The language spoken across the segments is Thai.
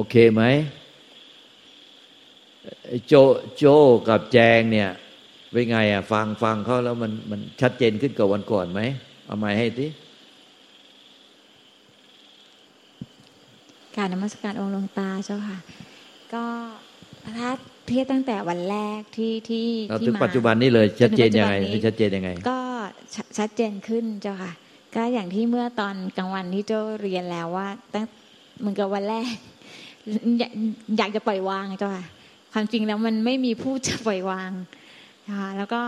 โอเคไหมโจโจกับแจงเนี่ยเป็นไงอะฟังฟังเขาแล้วมันมันชัดเจนขึ้นกว่าวันก่อนไหมเอาไม้ให้ทีการนมัสการองค์หลวงตาเจ้าค่ะ ก็ถ้าเทียบตั้งแต่วันแรกที่ที่ที่มาปัจจุบันนี้เลยชัดเจนยังไงชัดเจนยังไง ก็ชัดเจนขึ้นเจ้าค่ะ ก็อย่างที่เมื่อตอนกลางวันที่เจ้าเรียนแล้วว่า ตั้งเหมือนกับวันแรก อยากจะปล่อยวางเจ้าค่ะความจริงแล้วมันไม่มีผู้จะปล่อยวางนะคะแล้วก็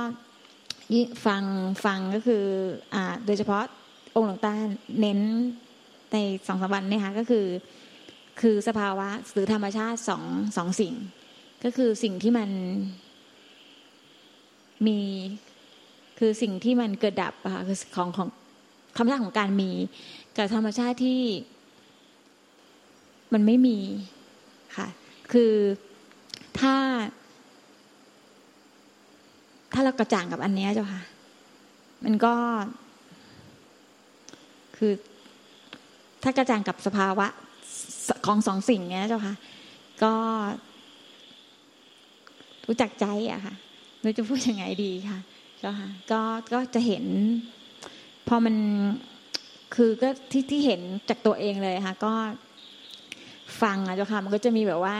ฟังฟังก็คืออ่าโดยเฉพาะองค์หลวงตาเน้นในสองสามวันเนี่ยค่ะก็คือคือสภาวะหรือธรรมชาติสองสองสิ่ง ก็คือสิ่งที่มันมีคือสิ่งที่มันเกิดดับค่ะคือของของธรรมชาติของการมี กับธรรมชาติที่ มันไม่มีค่ะ คือถ้า ถ้าเรากระจ่างกับอันนี้เจ้าค่ะ มันก็ คือถ้ากระจ่างกับสภาวะของสองสิ่งเนี้ยเจ้าค่ะ ก็รู้จักใจอะค่ะไม่จะพูดยังไงดีค่ะเจ้าค่ะก็ก็จะเห็น พอมันคือก็ที่ที่เห็นจากตัวเองเลยค่ะ ก็ ฟังอะเจ้าค่ะมันก็จะมีแบบว่า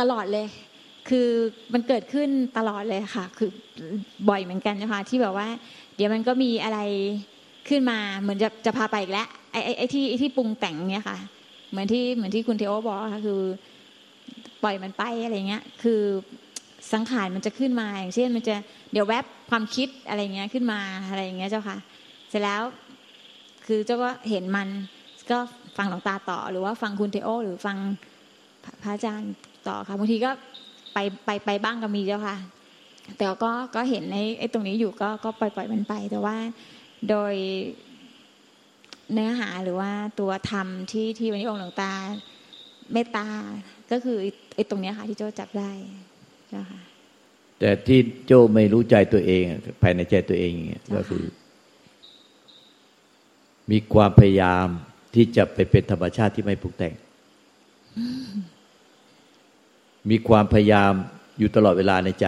ตลอดเลย คือมันเกิดขึ้นตลอดเลยค่ะ คือบ่อยเหมือนกันนะคะที่แบบว่า เดี๋ยวมันก็มีอะไรขึ้นมาเหมือนจะจะพาไปอีกแล้วไอ้ไอ้ที่ที่ปรุงแต่งเนี่ยค่ะ เหมือนที่เหมือนที่คุณเทโอบอกค่ะคือ ปล่อยมันไปอะไรเงี้ย คือสังขารมันจะขึ้นมาอย่างเช่น มันจะเดี๋ยวแวบความคิดอะไรเงี้ยขึ้นมาอะไรอย่างเงี้ยเจ้าค่ะ เสร็จแล้ว คือเจ้าก็เห็นมันก็ ฟังหลวงตาต่อ หรือว่าฟังคุณเทโอ หรือฟังพระอาจารย์ต่อค่ะบางทีก็ไปไปไปบ้างก็มีเจ้าค่ะ แต่ก็ก็เห็นในไอ้ตรงนี้อยู่ก็ก็ปล่อยปล่อยมันไป แต่ว่าโดยเนื้อหาหรือว่าตัวธรรมที่ที่วันนี้องค์หลวงตาเมตตาก็คือไอ้ตรงนี้ค่ะที่โจจับได้เจ้าค่ะแต่ที่โจไม่รู้ใจตัวเองภายในใจตัวเองก็คือ มีความพยายาม ที่จะไปเป็นธรรมชาติที่ไม่ปรุงแต่ง มีความพยายามอยู่ตลอดเวลาในใจ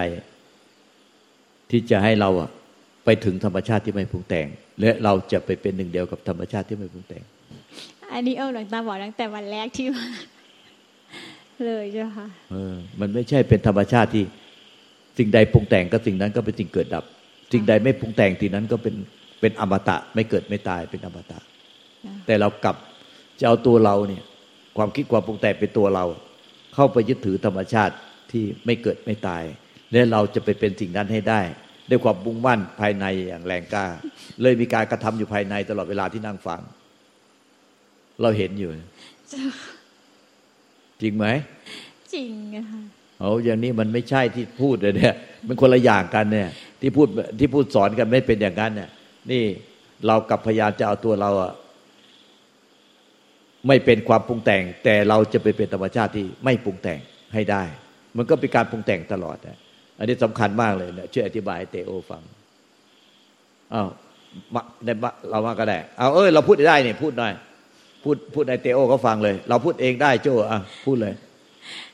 ที่จะให้เราอะไปถึงธรรมชาติที่ไม่ปรุงแต่ง และเราจะไปเป็นหนึ่งเดียวกับธรรมชาติที่ไม่ปรุงแต่ง อันนี้เอาหลังตาบอกตั้งแต่วันแรกที่มาเลยใช่ค่ะเออ มันไม่ใช่เป็นธรรมชาติที่ สิ่งใดปรุงแต่งก็สิ่งนั้นก็เป็นสิ่งเกิดดับ สิ่งใดไม่ปรุงแต่งสิ่งนั้นก็เป็นเป็นอมตะ ไม่เกิดไม่ตายเป็นอมตะ แต่เรากลับจะเอาตัวเราเนี่ย ความคิดความปรุงแต่งเป็นตัวเรา เข้าไปยึดถือธรรมชาติที่ไม่เกิดไม่ตาย และเราจะไปเป็นสิ่งนั้นให้ได้ ด้วยความบุ่งมั่นภายในอย่างแรงกล้า เลยมีการกระทำอยู่ภายในตลอดเวลาที่นั่งฟัง เราเห็นอยู่ จริงไหม จริงค่ะเอาอย่างนี้มันไม่ใช่ที่พูดเลยเนี่ย มันคนละอย่างกันเนี่ย ที่พูดที่พูดสอนกันไม่เป็นอย่างนั้นเนี่ย นี่เรากับพยายามจะเอาตัวเราอะ ไม่เป็นความปรุงแต่ง แต่เราจะไปเป็นธรรมชาติที่ไม่ปรุงแต่งให้ได้ มันก็เป็นการปรุงแต่งตลอดอันนี้สำคัญมากเลยนะช่วยอธิบายให้เตโอฟังอ้าวในเรามาก็ได้เอาเออเราพูดได้เนี่ยพูดหน่อยพูดพูดในเตโอเขาฟังเลย เราพูดเองได้โจอะพูดเลย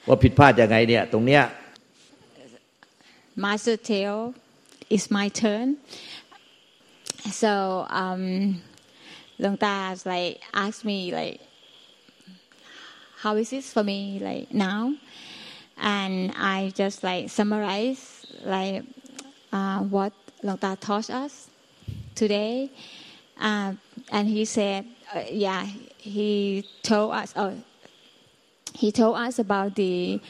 ว่าผิดพลาดยังไงเนี่ย ตรงเนี้ย Master Teo it's my turn so um หลวงตา like ask me like how is this for me like now? And i just like summarize like uh, what Longta taught us today. Uh, and he said uh, yeah he told us oh he told us about the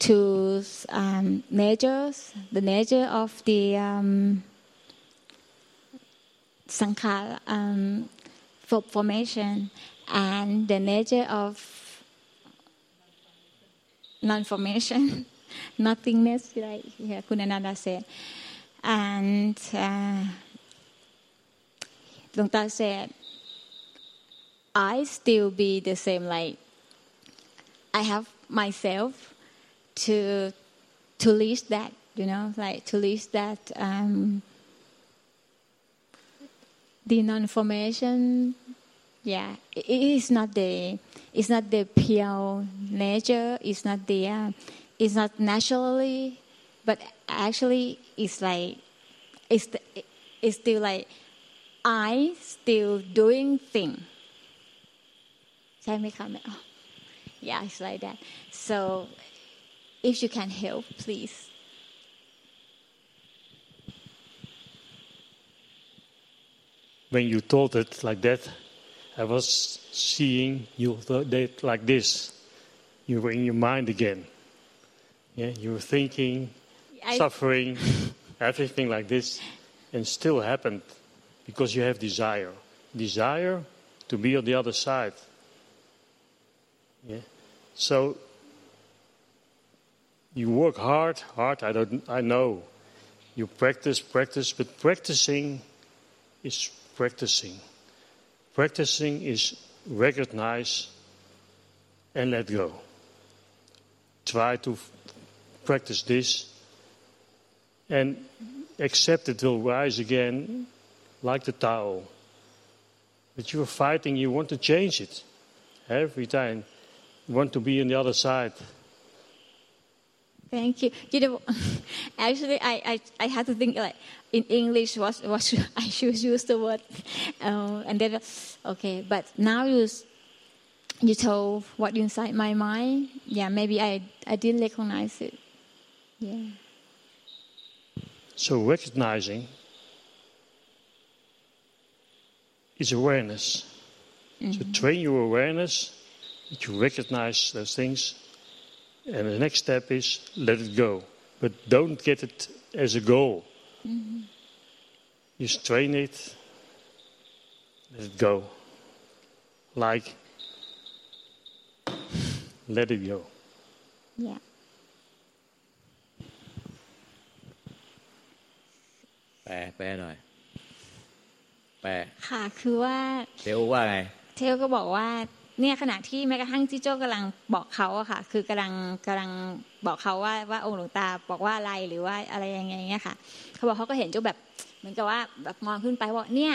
two um, natures the nature of the um, um, formation and the nature of non-formation, nothingness, like yeah, Kunananda said. And uh, Lungta said, I still be the same, like I have myself to to reach that, you know, like to reach that um, the non-formation. Yeah, it is not the it's not the pure nature it's not there it's not naturally but actually it's like it's it's still like I still doing thing ใช่ไหมคะแม่ yeah it's like that so if you can help please when you told it like that, I was seeing you like this. You were in your mind again. Yeah, you were thinking, I... suffering, everything like this, and still happened because you have desire. Desire to be on the other side. Yeah. So you work hard, hard. I don't. I know. You practice, practice, but practicing is practicing. Practicing is recognize and let go. Try to practice this and accept it will rise again like the towel. But you're fighting, you want to change it every time. You want to be on the other side. Thank you. You know, actually, I, I, I had to think like in English what what should, I should use the word, uh, and then okay. But now you you told what inside my mind. Yeah, maybe I I didn't recognize it. Yeah. So recognizing is awareness. Mm-hmm. So train your awareness to recognize those things and the next step is let it go. But don't get it as a goal. Mm-hmm. You strain it, let it go. Like, let it go. Yeah. แปลแปลหน่อย แปล ค่ะคือว่า เทลว่าไง เทลก็บอกว่า เนี่ยขณะที่แม้กระทั่งจิโจ้กำลังบอกเขาอะค่ะ คือกำลังกำลังบอกเขาว่าว่าองค์หลวงตาบอกว่าอะไรหรือว่าอะไรยังไงเงี้ยค่ะ เขาบอกเขาก็เห็นเจ้าแบบเหมือนกับว่าแบบมองขึ้นไปว่าเนี่ย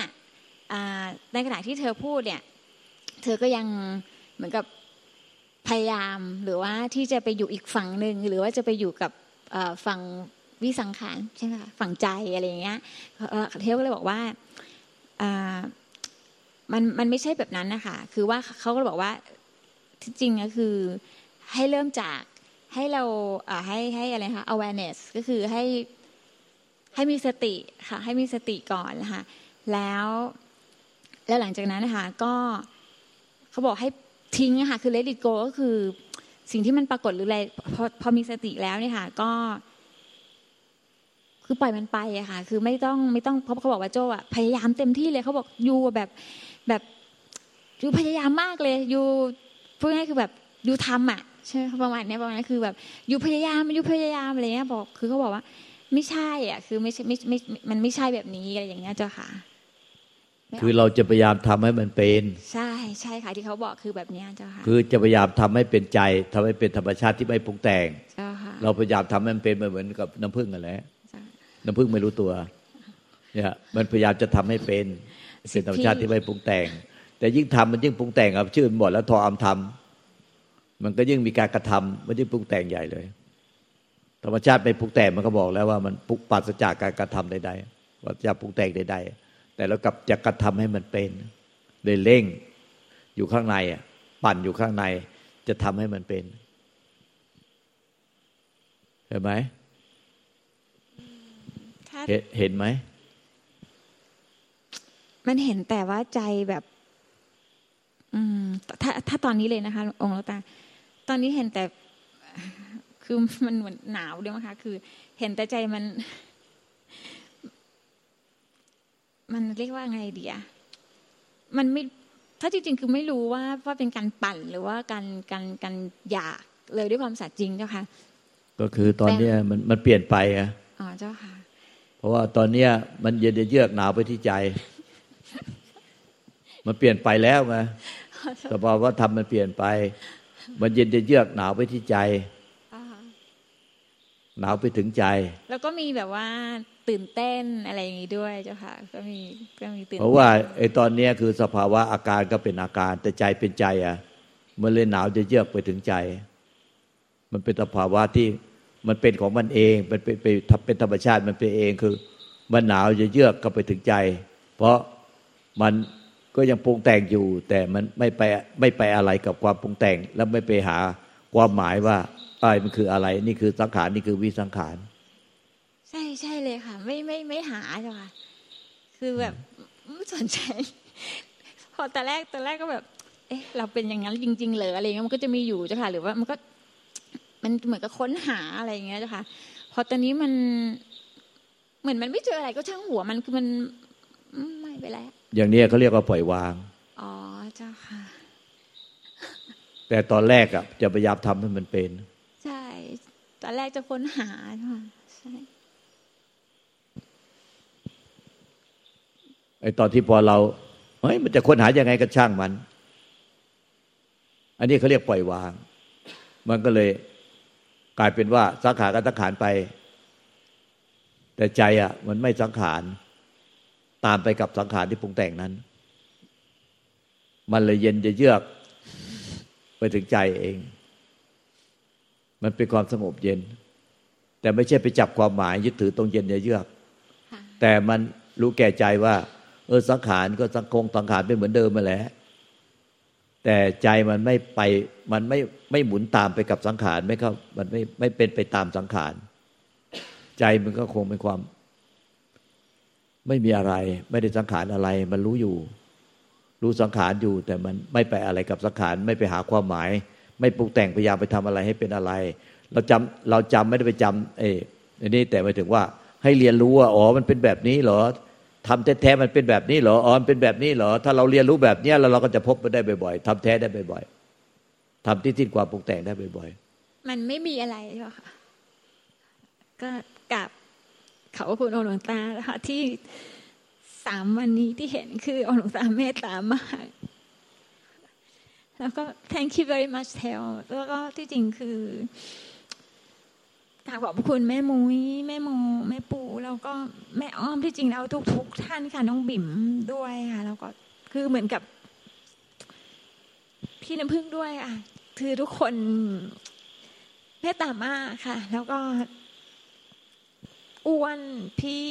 ในขณะที่เธอพูดเนี่ย เธอก็ยังเหมือนกับพยายามหรือว่าที่จะไปอยู่อีกฝั่งหนึ่งหรือว่าจะไปอยู่กับฝั่งวิสังขารใช่ไหมคะฝั่งใจอะไรอย่างเงี้ยเทวก็เลยบอกว่า มันมันไม่ใช่แบบนั้นนะคะ คือว่าเขาก็บอกว่าที่จริงก็คือให้เริ่มจากให้เราให้ให้อะไรคะ awareness ก็คือให้ให้มีสติค่ะ ให้มีสติก่อนนะคะแล้วแล้วหลังจากนั้นนะคะก็เขาบอกให้ทิ้งค่ะคือ let it go ก็คือสิ่งที่มันปรากฏหรืออะไรพอพอมีสติแล้วเนี่ยค่ะ ก็ คือปล่อยมันไปอะค่ะ คือไม่ต้องไม่ต้องเพราะเขาบอกว่าโจอะพยายามเต็มที่เลยเขาบอกยูแบบแบบยูพยายามมากเลยยูพูดง่ายคือแบบยูทำอะใช่ประมาณนี้ประมาณนี้คือแบบยูพยายามยูพยายามอะไรเงี้ยบอกคือเขาบอกว่า ไม่ใช่อะ คือไม่ใช่ไม่ไม่มันไม่ใช่แบบนี้อะไรอย่างเงี้ยเจ้าค่ะ คือเราจะพยายามทำให้มันเป็น ใช่ใช่ค่ะที่เขาบอกคือแบบนี้เจ้าค่ะคือจะพยายามทำให้เป็นใจทำให้เป็นธรรมชาติที่ไม่ปรุงแต่งเราพยายามทำให้มันเป็นเหมือนกับน้ำผึ้งกันแหละ น้ำผึ้งไม่รู้ตัวเนี่ยมันพยายามจะทำให้เป็นเป็นธรรมชาติที่ไม่ปรุงแต่ง แต่ยิ่งทำมันยิ่งปรุงแต่งครับชื่อมันบอกแล้วทออำทำมันก็ยิ่งมีการกระทำมันยิ่งปรุงแต่งใหญ่เลย ธรรมชาติไม่ปรุงแต่งมันก็บอกแล้วว่ามันปุกปัสจากการกระทำใดๆว่าจะปรุงแต่งใดๆแต่เรากับจะกระทำให้มันเป็นเลยเร่งอยู่ข้างในอะปั่นอยู่ข้างในจะทำให้มันเป็นเห็นไหม เห็นไหม มันเห็นแต่ว่าใจแบบ อืม ถ้า ถ้าตอนนี้เลยนะคะ องค์ลตา ตอนนี้เห็นแต่ คือมันเหมือนหนาวด้วยมั้งคะ คือ เห็นแต่ใจมัน มันเรียกว่าไงดีอะมันไม่ ถ้าจริงๆ คือไม่รู้ว่าว่าเป็นการปั่นหรือว่าการการการอยากเลยด้วยความสัตย์จริงเจ้าค่ะ ก็คือตอนเนี้ยมันมันเปลี่ยนไปอะอ๋อเจ้าค่ะ เพราะว่าตอนเนี้ยมันเย็นเยือกหนาวไปที่ใจ มันเปลี่ยนไปแล้วไงสภาวะธรรมมันเปลี่ยนไป มันเย็นจะเยือกหนาวไปที่ใจหนาวไปถึงใจ แล้วก็มีแบบว่าตื่นเต้นอะไรอย่างนี้ด้วยเจ้าค่ะ ก็มีก็มีตื่นเพราะว่าไอ้ตอนนี้คือสภาวะอาการก็เป็นอาการ แต่ใจเป็นใจอะมันเลยหนาวจะเยือกไปถึงใจ มันเป็นสภาวะที่ มันเป็นของมันเองมันเป็นเป็นธรรมชาติมันเป็นเองคือ มันหนาวจะเยือกก็ไปถึงใจ เพราะมันก็ยังปรุงแต่งอยู่ แต่มันไม่ไปไม่ไปอะไรกับความปรุงแต่ง แล้วไม่ไปหาความหมายว่าอะไรมันคืออะไร นี่คือสังขารนี่คือวิสังขารใช่ใช่เลยค่ะ ไม่ไม่ไม่หาจ้ะค่ะคือแบบไม่สนใจ พอแต่แรกแต่แรกก็แบบ เอ๊ะ เราเป็นอย่างนั้นจริง ๆเลยอะไรเงี้ยมันก็จะมีอยู่จ้ะค่ะ หรือว่ามันก็ มันเหมือนกับค้นหาอะไรอย่างเงี้ยจ้ะค่ะพอตอนนี้มันเหมือนมันไม่เจออะไรก็ช่างหัวมันคือมันไม่ไปแล้ว อย่างนี้เขาเรียกว่าปล่อยวาง อ๋อเจ้าค่ะ แต่ตอนแรกอะจะพยายามทำให้มันเป็น ใช่ ตอนแรกจะค้นหาใช่ไอตอนที่พอเราเฮ้ยมันจะค้นหายังไงก็ช่างมัน อันนี้เขาเรียกปล่อยวาง มันก็เลย กลายเป็นว่าสังขารก็สังขารไป แต่ใจอะ มันไม่สังขาร ตามไปกับสังขารที่ปรุงแต่งนั้น มันเลยเย็นจะเยือกไปถึงใจเอง มันเป็นความสงบเย็น แต่ไม่ใช่ไปจับความหมายยึดถือตรงเย็นจะเยือก แต่มันรู้แก่ใจว่า เออสังขารก็สังคงสังขารเป็นเหมือนเดิมมาแล้ว แต่ใจมันไม่ไปมันไม่ไม่หมุนตามไปกับสังขารไม่เข้ามันไม่ไม่เป็นไปตามสังขาร ใจมันก็คงเป็นความ ไม่มีอะไร ไม่ได้สังขารอะไร มันรู้อยู่ รู้สังขารอยู่ แต่มันไม่ไปอะไรกับสังขาร ไม่ไปหาความหมาย ไม่ปรุงแต่งพยายามไปทำอะไรให้เป็นอะไร เราจำเราจำไม่ได้ไปจำเอ้นี่แต่หมายถึงว่า ให้เรียนรู้ว่าอ๋อมันเป็นแบบนี้เหรอ ทำแท้ๆมันเป็นแบบนี้เหรออ๋อมันเป็นแบบนี้เหรอ ถ้าเราเรียนรู้แบบนี้แล้วเราก็จะพบมันได้บ่อยๆทำแท้ได้บ่อยๆทำที่ทิ้นความปรุงแต่งได้บ่อยๆ มันไม่มีอะไรหรอกค่ะก็กับเขาคุณองหลวงตาค่ะที่สามวันนี้ที่เห็นคือองหลวงตาเมตตามากแล้วก็ thank you very much แถวแล้วก็ที่จริงคือ กราบขอบคุณแม่มุ้ยแม่โมแม่ปูแล้วก็แม่อ้อมที่จริงแล้วทุกทุกท่านค่ะน้องบิ่มด้วยค่ะแล้วก็คือเหมือนกับ พี่น้ำพึ่งด้วยอะคือทุกคนเมตตามากค่ะ แล้วก็อ้วนพี่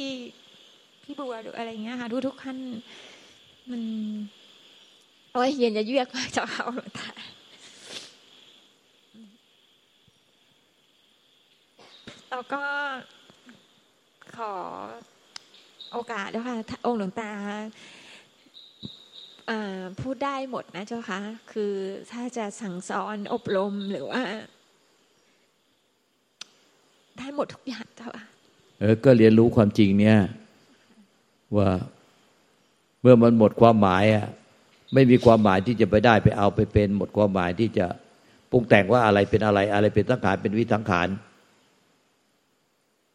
พี่บัวหรืออะไรเงี้ยค่ะทุกทุกท่านมันโอ้ยเย็นจะเยือกมากจะเอาหลวงตา แล้วก็ขอโอกาสด้วยค่ะองค์หลวงตาพูดได้หมดนะเจ้าคะคือถ้าจะสั่งสอนอบรมหรือว่า ได้หมดทุกอย่างเจ้าค่ะเออก็เรียนรู้ความจริงเนี่ย ว่าเมื่อมันหมดความหมายอะไม่มีความหมายที่จะไปได้ไปเอาไปเป็น หมดความหมายที่จะปรุงแต่งว่าอะไรเป็นอะไร อะไรเป็นสังขารเป็นวิสังขาร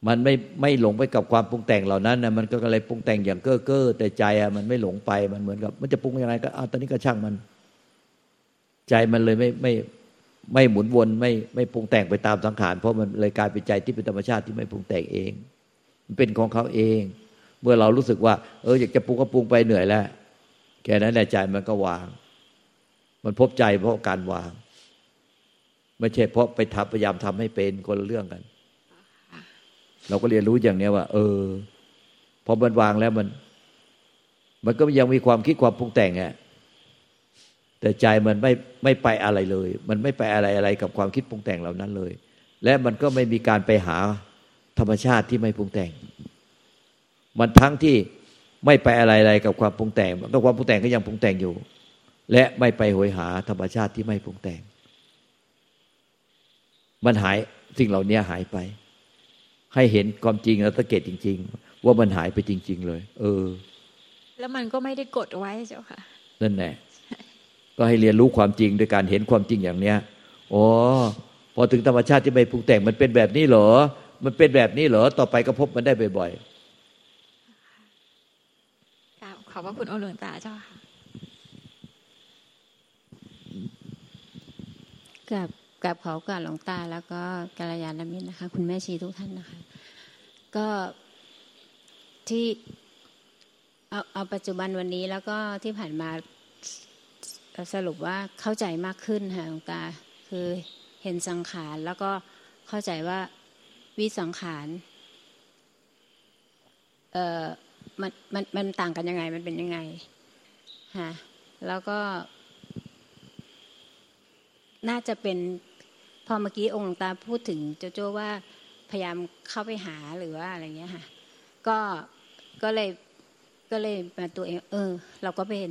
มันไม่ไม่หลงไปกับความปรุงแต่งเหล่านั้นนะมันก็เลยปรุงแต่งอย่างเก้อเก้อแต่ใจอะมันไม่หลงไปมันเหมือนกับ มันจะปรุงยังไงก็เอาตอนนี้ก็ช่างมัน ใจมันเลยไม่ไม่ไม่หมุนวนไม่ไม่ปรุงแต่งไปตามสังขาร เพราะมันเลยกลายเป็นใจที่เป็นธรรมชาติที่ไม่ปรุงแต่งเอง มันเป็นของเขาเอง เมื่อเรารู้สึกว่า เอออยากจะปรุงก็ปรุงไปเหนื่อยแล้วแค่นั้นแหละใจมันก็วาง มันพบใจเพราะการวาง ไม่ใช่เพราะไปทำพยายามทำให้เป็นคนละเรื่องกัน เราก็เรียนรู้อย่างเนี้ยว่า เออพอมันวางแล้วมัน มันก็ยังมีความคิดความปรุงแต่งอะแต่ใจมันไม่ไม่ไปอะไรเลย มันไม่ไปอะไรอะไรกับความคิดปรุงแต่งเหล่านั้นเลย และมันก็ไม่มีการไปหาธรรมชาติที่ไม่ปรุงแต่ง มันทั้งที่ไม่ไปอะไรอะไรกับความปรุงแต่งก็ความปรุงแต่งก็ยังปรุงแต่งอยู่ และไม่ไปหวยหาธรรมชาติที่ไม่ปรุงแต่ง มันหายสิ่งเหล่านี้หายไป ให้เห็นความจริงแล้วสังเกตจริง ๆ ว่ามันหายไปจริง ๆ เลย เออ แล้วมันก็ไม่ได้กดไว้เจ้าค่ะนั่นแหละก็ให้เรียนรู้ความจริงโดยการเห็นความจริงอย่างเนี้ยอ๋อพอถึงธรรมชาติที่ไม่ปรุงแต่งมันเป็นแบบนี้เหรอ มันเป็นแบบนี้เหรอ ต่อไปก็พบมันได้บ่อยๆขอบพระคุณโอหลวงตาเจ้าค่ะกับ กับเขากับหลวงตา แล้วก็กัลยาณมิตรนะคะ คุณแม่ชีทุกท่านนะคะ ก็ที่เอาเอาปัจจุบันวันนี้แล้วก็ที่ผ่านมาสรุปว่าเข้าใจมากขึ้นค่ะหลวงตา คือเห็นสังขารแล้วก็เข้าใจว่าวิสังขารเอ่อมันมันมันต่างกันยังไงมันเป็นยังไงฮะแล้วก็น่าจะเป็น พอเมื่อกี้องค์หลวงตาพูดถึงโจโจ้ว่าพยายามเข้าไปหาหรือว่าอะไรเงี้ยค่ะ ก็ก็เลยก็เลยมาตัวเอง เออ เราก็เป็น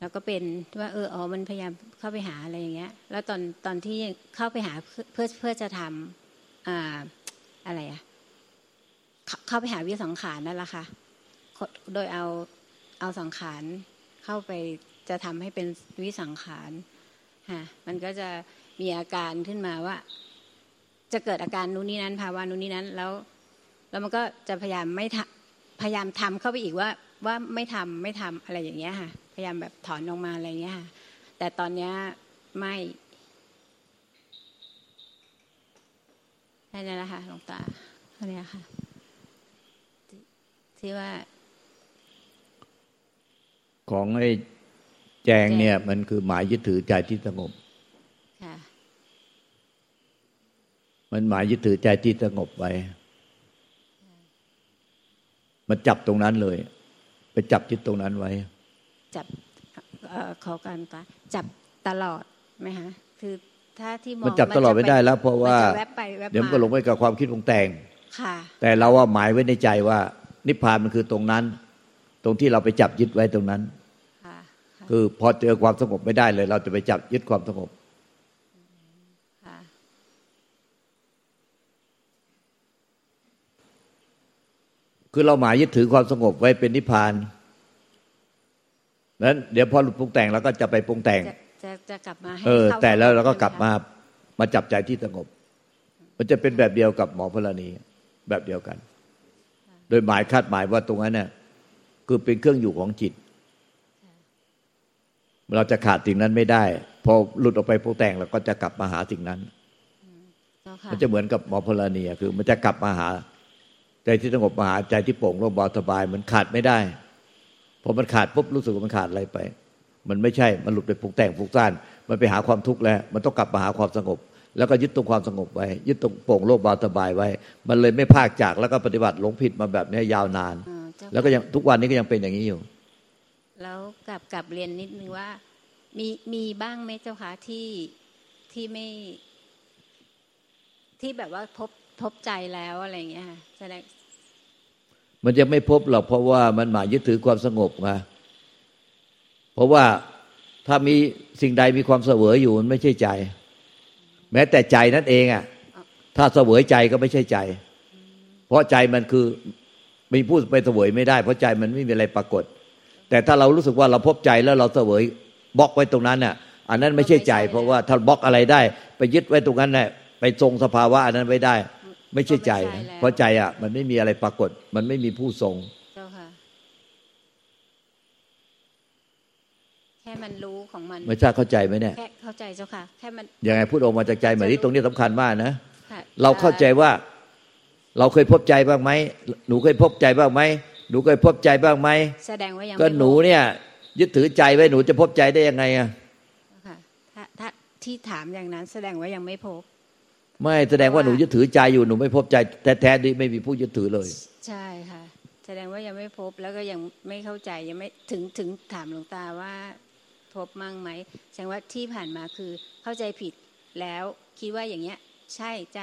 เราก็เป็นว่า เอออ๋อมันพยายามเข้าไปหาอะไรอย่างเงี้ย แล้วตอนตอนที่เข้าไปหาเพื่อเพื่อจะทำอ่าอะไรอะเข้าไปหาวิสังขารนั่นแหละค่ะโดยเอาเอาสังขารเข้าไปจะทำให้เป็นวิสังขารฮะมันก็จะ มีอาการขึ้นมาว่า จะเกิดอาการนู้นนี้นั้น ภาวะนู้นนี้นั้น แล้ว แล้วมันก็จะพยายามไม่พยายามทำเข้าไปอีกว่า ว่าไม่ทำไม่ทำอะไรอย่างเงี้ยค่ะ พยายามแบบถอนออกมาอะไรเงี้ยค่ะ แต่ตอนเนี้ยไม่แค่นี้นแหละค่ะหลวงตาแค่นี้ค่ะ ที่ว่า ของไอ้แจงเนี่ย มันคือหมายยึดถือใจที่สงบ มันหมายยึดถือใจที่สงบไว้ มันจับตรงนั้นเลย ไปจับยึดตรงนั้นไว้ จับขอการตาจับตลอดไหมฮะคือถ้าที่มองมันจับตลอดไม่ได้แล้ว เพราะว่าเดี๋ยวมันก็ลงไปกับความคิดปรุงแต่งแต่เราว่าหมายไว้ในใจว่า นิพพานมันคือตรงนั้น ตรงที่เราไปจับยึดไว้ตรงนั้นคือพอเจอความสงบไม่ได้เลย เราจะไปจับยึดความสงบ คือเราหมายยึดถือความสงบไว้เป็นนิพพานนั้นเดี๋ยวพอหลุดปรุงแต่งเราก็จะไปปรุงแต่ง จะจะกลับมาเออ แต่แล้วเราก็กลับมามาจับใจที่สงบ มันจะเป็นแบบเดียวกับหมอพลานีแบบเดียวกัน โดยหมายคาดหมายว่าตรงนั้นเนี่ยคือเป็นเครื่องอยู่ของจิต เราจะขาดสิ่งนั้นไม่ได้ พอหลุดออกไปปรุงแต่งเราก็จะกลับมาหาสิ่งนั้นมันจะเหมือนกับหมอพลานีคือ มันจะกลับมาหา ใจที่สงบมาหาใจที่โปร่งโล่งเบาสบายมันขาดไม่ได้พอมันขาดปุ๊บรู้สึกว่ามันขาดอะไรไป มันไม่ใช่มันหลุดไปปรุงแต่งปรุงซ่านมันไปหาความทุกข์แล้ว มันต้องกลับมาหาความสงบ แล้วก็ยึดตรงความสงบไว้ ยึดตรงโปร่งโล่งเบาสบายไว้ มันเลยไม่ภาคจากแล้วก็ปฏิบัติหลงผิดมาแบบนี้ยาวนาน แล้วก็ยังทุกวันนี้ก็ยังเป็นอย่างนี้อยู่ แล้วกลับกลับเรียนนิดนึงว่า มีมีบ้างไหมเจ้าคะที่ที่ไม่ ที่แบบว่าพบพบใจแล้วอะไรเงี้ยแสดง มันจะไม่พบหรอกเพราะว่ามันหมายยึดถือความสงบไงเพราะว่าถ้ามีสิ่งใดมีความเสวยอยู่มันไม่ใช่ใจ แม้แต่ใจนั่นเองอะ ถ้าเสวยใจก็ไม่ใช่ใจ เพราะใจมันคือมีผู้ไปเสวยไม่ได้ เพราะใจมันไม่มีอะไรปรากฏ แต่ถ้าเรารู้สึกว่าเราพบใจแล้วเราเสวยบล็อกไว้ตรงนั้นน่ะ อันนั้นไม่ใช่ใจ เพราะว่าถ้าบล็อกอะไรได้ ไปยึดไว้ตรงนั้นน่ะไปทรงสภาวะอันนั้นไว้ได้ ไม่ใช่ใจเพราะใจอะ มันไม่มีอะไรปรากฏ มันไม่มีผู้ทรงเจ้าค่ะแค่มันรู้ของมัน ไม่ทราบเข้าใจไหมเนี่ยแค่เข้าใจเจ้าค่ะแค่มันยังไงพูดออกมาจากใจเหมือนที่ตรงนี้สำคัญมากนะเราเข้าใจว่า เราเคยพบใจบ้างไหมหนูเคยพบใจบ้างไหมหนูเคยพบใจบ้างไหมแสดงว่ายังก็หนูเนี่ย ยึดถือใจไว้หนูจะพบใจได้ยังไงอะค่ะถ้าถ้าที่ถามอย่างนั้น แสดงว่ายังไม่พบ ไม่แสดงว่าหนูยึดถือใจอยู่หนูไม่พบใจแท้ๆดีไม่มีผู้ยึดถือเลย ใช่ค่ะ แสดงว่ายังไม่พบแล้วก็ยังไม่เข้าใจยังไม่ถึงถึงถามหลวงตาว่าพบมั่งไหมแสดงว่าที่ผ่านมาคือเข้าใจผิดแล้วคิดว่าอย่างเงี้ย ใช่ใจ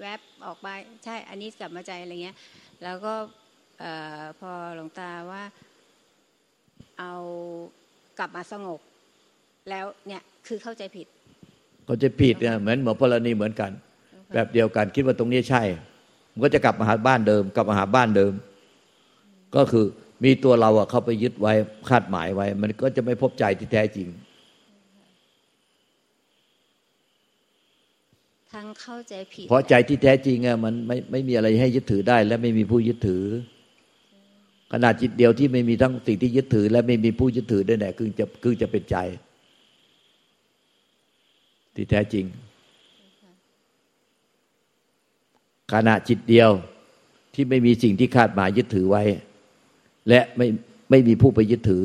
แวบออกไปใช่อันนี้กลับมาใจอะไรเงี้ย แล้วก็พอหลวงตาว่าเอากลับมาสงบแล้วเนี่ยคือเข้าใจผิด เข้าใจผิดเนี่ยเหมือนหมอพลนีเหมือนกัน แบบเดียวกันคิดว่าตรงนี้ใช่ มันก็จะกลับมาหาบ้านเดิม กลับมาหาบ้านเดิม ก็คือมีตัวเราอะเข้าไปยึดไว้คาดหมายไว้ มันก็จะไม่พบใจที่แท้จริง ทั้งเข้าใจผิดเพราะใจที่แท้จริงอะมันไม่ไม่มีอะไรให้ยึดถือได้ และไม่มีผู้ยึดถือ ขนาดจิตเดียวที่ไม่มีทั้งสิ่งที่ยึดถือ และไม่มีผู้ยึดถือด้วยแน่คือจะคือจะเป็นใจ ที่แท้จริง ขณะจิตเดียวที่ไม่มีสิ่งที่คาดหมายยึดถือไว้ และไม่ไม่มีผู้ไปยึดถือ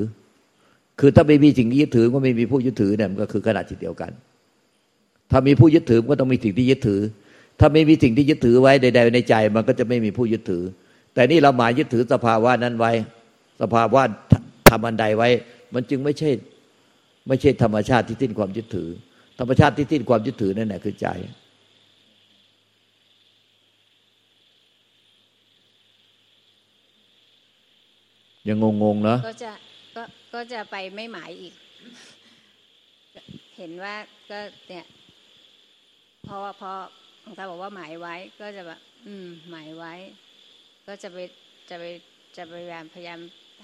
คือถ้าไม่มีสิ่งที่ยึดถือก็ไม่มีผู้ยึดถือเนี่ยมันก็คือขนาดจิตเดียวกัน ถ้ามีผู้ยึดถือก็ต้องมีสิ่งที่ยึดถือ ถ้าไม่มีสิ่งที่ยึดถือไว้ใดๆในใจ มันก็จะไม่มีผู้ยึดถือ แต่นี่เราหมายยึดถือสภาวะนั้นไว้ สภาวะทำอันใดไว้ มันจึงไม่ใช่ไม่ใช่ธรรมชาติที่ทิ้นความยึดถือ ธรรมชาติที่ทิ้นความยึดถือนั่นแหละคือใจ ยังงงๆเนาะก็จะก็ก็จะไปไม่หมายอีก เห็นว่าก็เนี่ยพอพอหลวงตาบอกว่าหมายไว้ก็จะแบบอืม หมายไว้ ก็จะไปจะไปจะพยายามพยายาม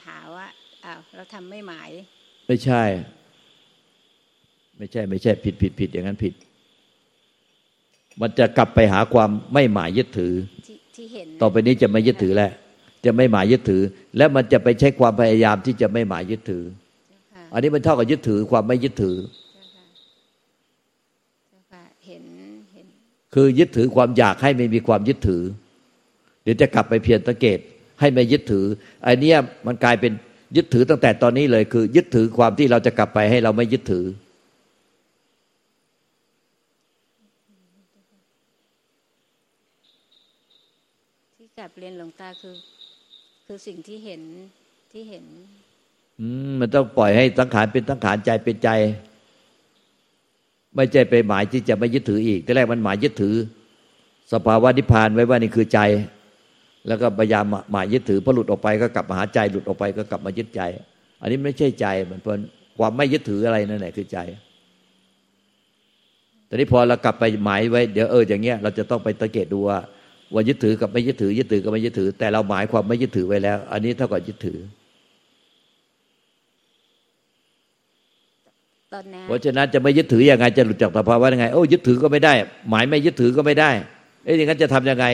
หาว่าอ้าวเราทำไม่หมาย ไม่ใช่ ไม่ใช่ ไม่ใช่ ผิดผิดผิดอย่างนั้นผิด มันจะกลับไปหาความไม่หมายยึดถือ ที่เห็น ต่อไปนี้จะไม่ยึดถือแล้ว จะไม่หมายยึดถือ และมันจะไปใช้ความพยายามที่จะไม่หมายยึดถือ อันนี้มันเท่ากับยึดถือความไม่ยึดถือคือยึดถือความอยากให้ไม่มีความยึดถือ เดี๋ยวจะกลับไปเพียรสังเกตให้ไม่ยึดถือไอ้นี้มันกลายเป็นยึดถือตั้งแต่ตอนนี้เลย คือ ยึดถือความที่เราจะกลับไปให้เราไม่ยึดถือ ที่กลับเรียนหลวงตาคือ คือสิ่งที่เห็นที่เห็น อืมมันต้องปล่อยให้สังขารเป็นสังขารใจเป็นใจ ไม่ใช่ไปหมายที่จะไม่ยึดถืออีกแต่แรกมันหมายยึดถือ สภาวะนิพพานไว้ว่านี่คือใจ แล้วก็พยายามหมายยึดถือพอหลุดออกไปก็กลับมาหาใจหลุดออกไปก็กลับมายึดใจ อันนี้ไม่ใช่ใจมันเป็นความไม่ยึดถืออะไรนั่นแหละคือใจแต่นี้พอเรากลับไปหมายไว้ เดี๋ยวเอออย่างเงี้ยเราจะต้องไปสังเกตดูว่า ว่ายึดถือกับไม่ยึดถือ ยึดถือกับไม่ยึดถือ แต่เราหมายความไม่ยึดถือไว้แล้ว อันนี้เท่ากับยึดถือเพราะฉะนั้นจะไม่ยึดถือยังไงจะหลุดจากสภาวะยังไงโอ้ยึดถือก็ไม่ได้ หมายไม่ยึดถือก็ไม่ได้เอ้ยอย่างนั้นจะทํำยังไง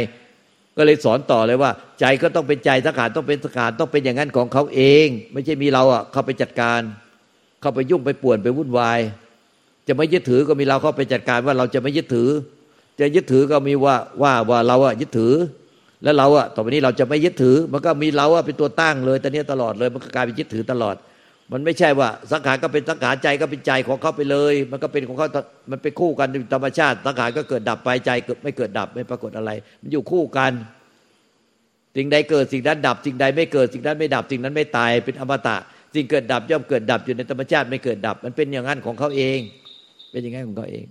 ก็เลยสอนต่อเลยว่า ใจก็ต้องเป็นใจสังขารต้องเป็นสังขารต้องเป็นอย่างนั้นของเขาเอง ไม่ใช่มีเราอะเข้าไปจัดการ เข้าไปยุ่งไปป่วนไปวุ่นวาย จะไม่ยึดถือก็มีเราเข้าไปจัดการว่าเราจะไม่ยึดถือ จะยึดถือก็มีว่าว่าว่าเราอะยึดถือ แล้วเราอะต่อไปนี้เราจะไม่ยึดถือ มันก็มีเราอะเป็นตัวตั้งเลยตอนนี้ตลอดเลย มันก็กลายเป็นยึดถือตลอด มันไม่ใช่ว่าสังขารก็เป็นสังขารใจก็เป็นใจของเขาไปเลย มันก็เป็นของเขา มันเป็นคู่กันธรรมชาติสังขารก็เกิดดับไปใจเกิดไม่เกิดดับไม่ปรากฏอะไร มันอยู่คู่กันสิ่งใดเกิดสิ่งนั้นดับสิ่งใดไม่เกิดสิ่งนั้นไม่ดับสิ่งนั้นไม่ตายเป็นอมตะสิ่งเกิดดับย่อมเกิดดับอยู่ในธรรมชาติไม่เกิดดับ มันเป็นอย่างนั้นของเขาเอง เป็นอย่างนั้นของเขาเอง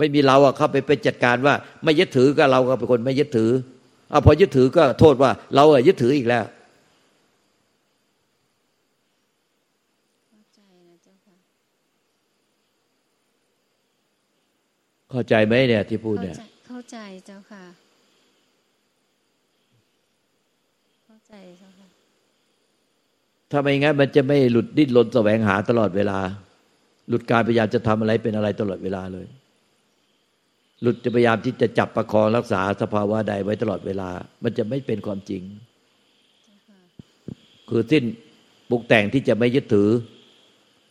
ไม่มีเราอะเข้าไปไปจัดการว่า ไม่ยึดถือก็เราก็เป็นคนไม่ยึดถือเอาพอยึดถือก็โทษว่า เราอะยึดถืออีกแล้วเข้าใจไหมเนี่ยที่พูดเนี่ย เข้าใจเจ้าค่ะ เข้าใจเจ้าค่ะ ถ้าไม่งั้นมันจะไม่หลุดดิ้นรนแสวงหาตลอดเวลา หลุดการพยายามจะทำอะไรเป็นอะไรตลอดเวลาเลย หลุดจะพยายามที่จะจับประคองรักษาสภาวะใดไว้ตลอดเวลา มันจะไม่เป็นความจริง คือสิ้นปรุงแต่งที่จะไม่ยึดถือ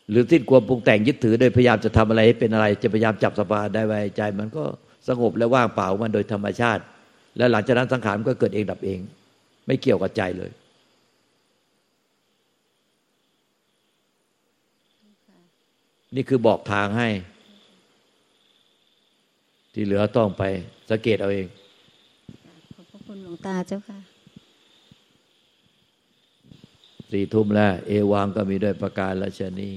หรือสิ้นความปรุงแต่งยึดถือ โดยพยายามจะทำอะไรให้เป็นอะไร จะพยายามจับสภาวะได้ไว้ใจ มันก็สงบและว่างเปล่ามันโดยธรรมชาติ แล้วหลังจากนั้นสังขารก็เกิดเองดับเอง ไม่เกี่ยวกับใจเลยนี่คือบอกทางให้ ที่เหลือต้องไปสังเกตเอาเอง ขอบพระคุณหลวงตาเจ้าค่ะสี่ทุ่มแล้ว เอวังก็มีด้วยประการละชนี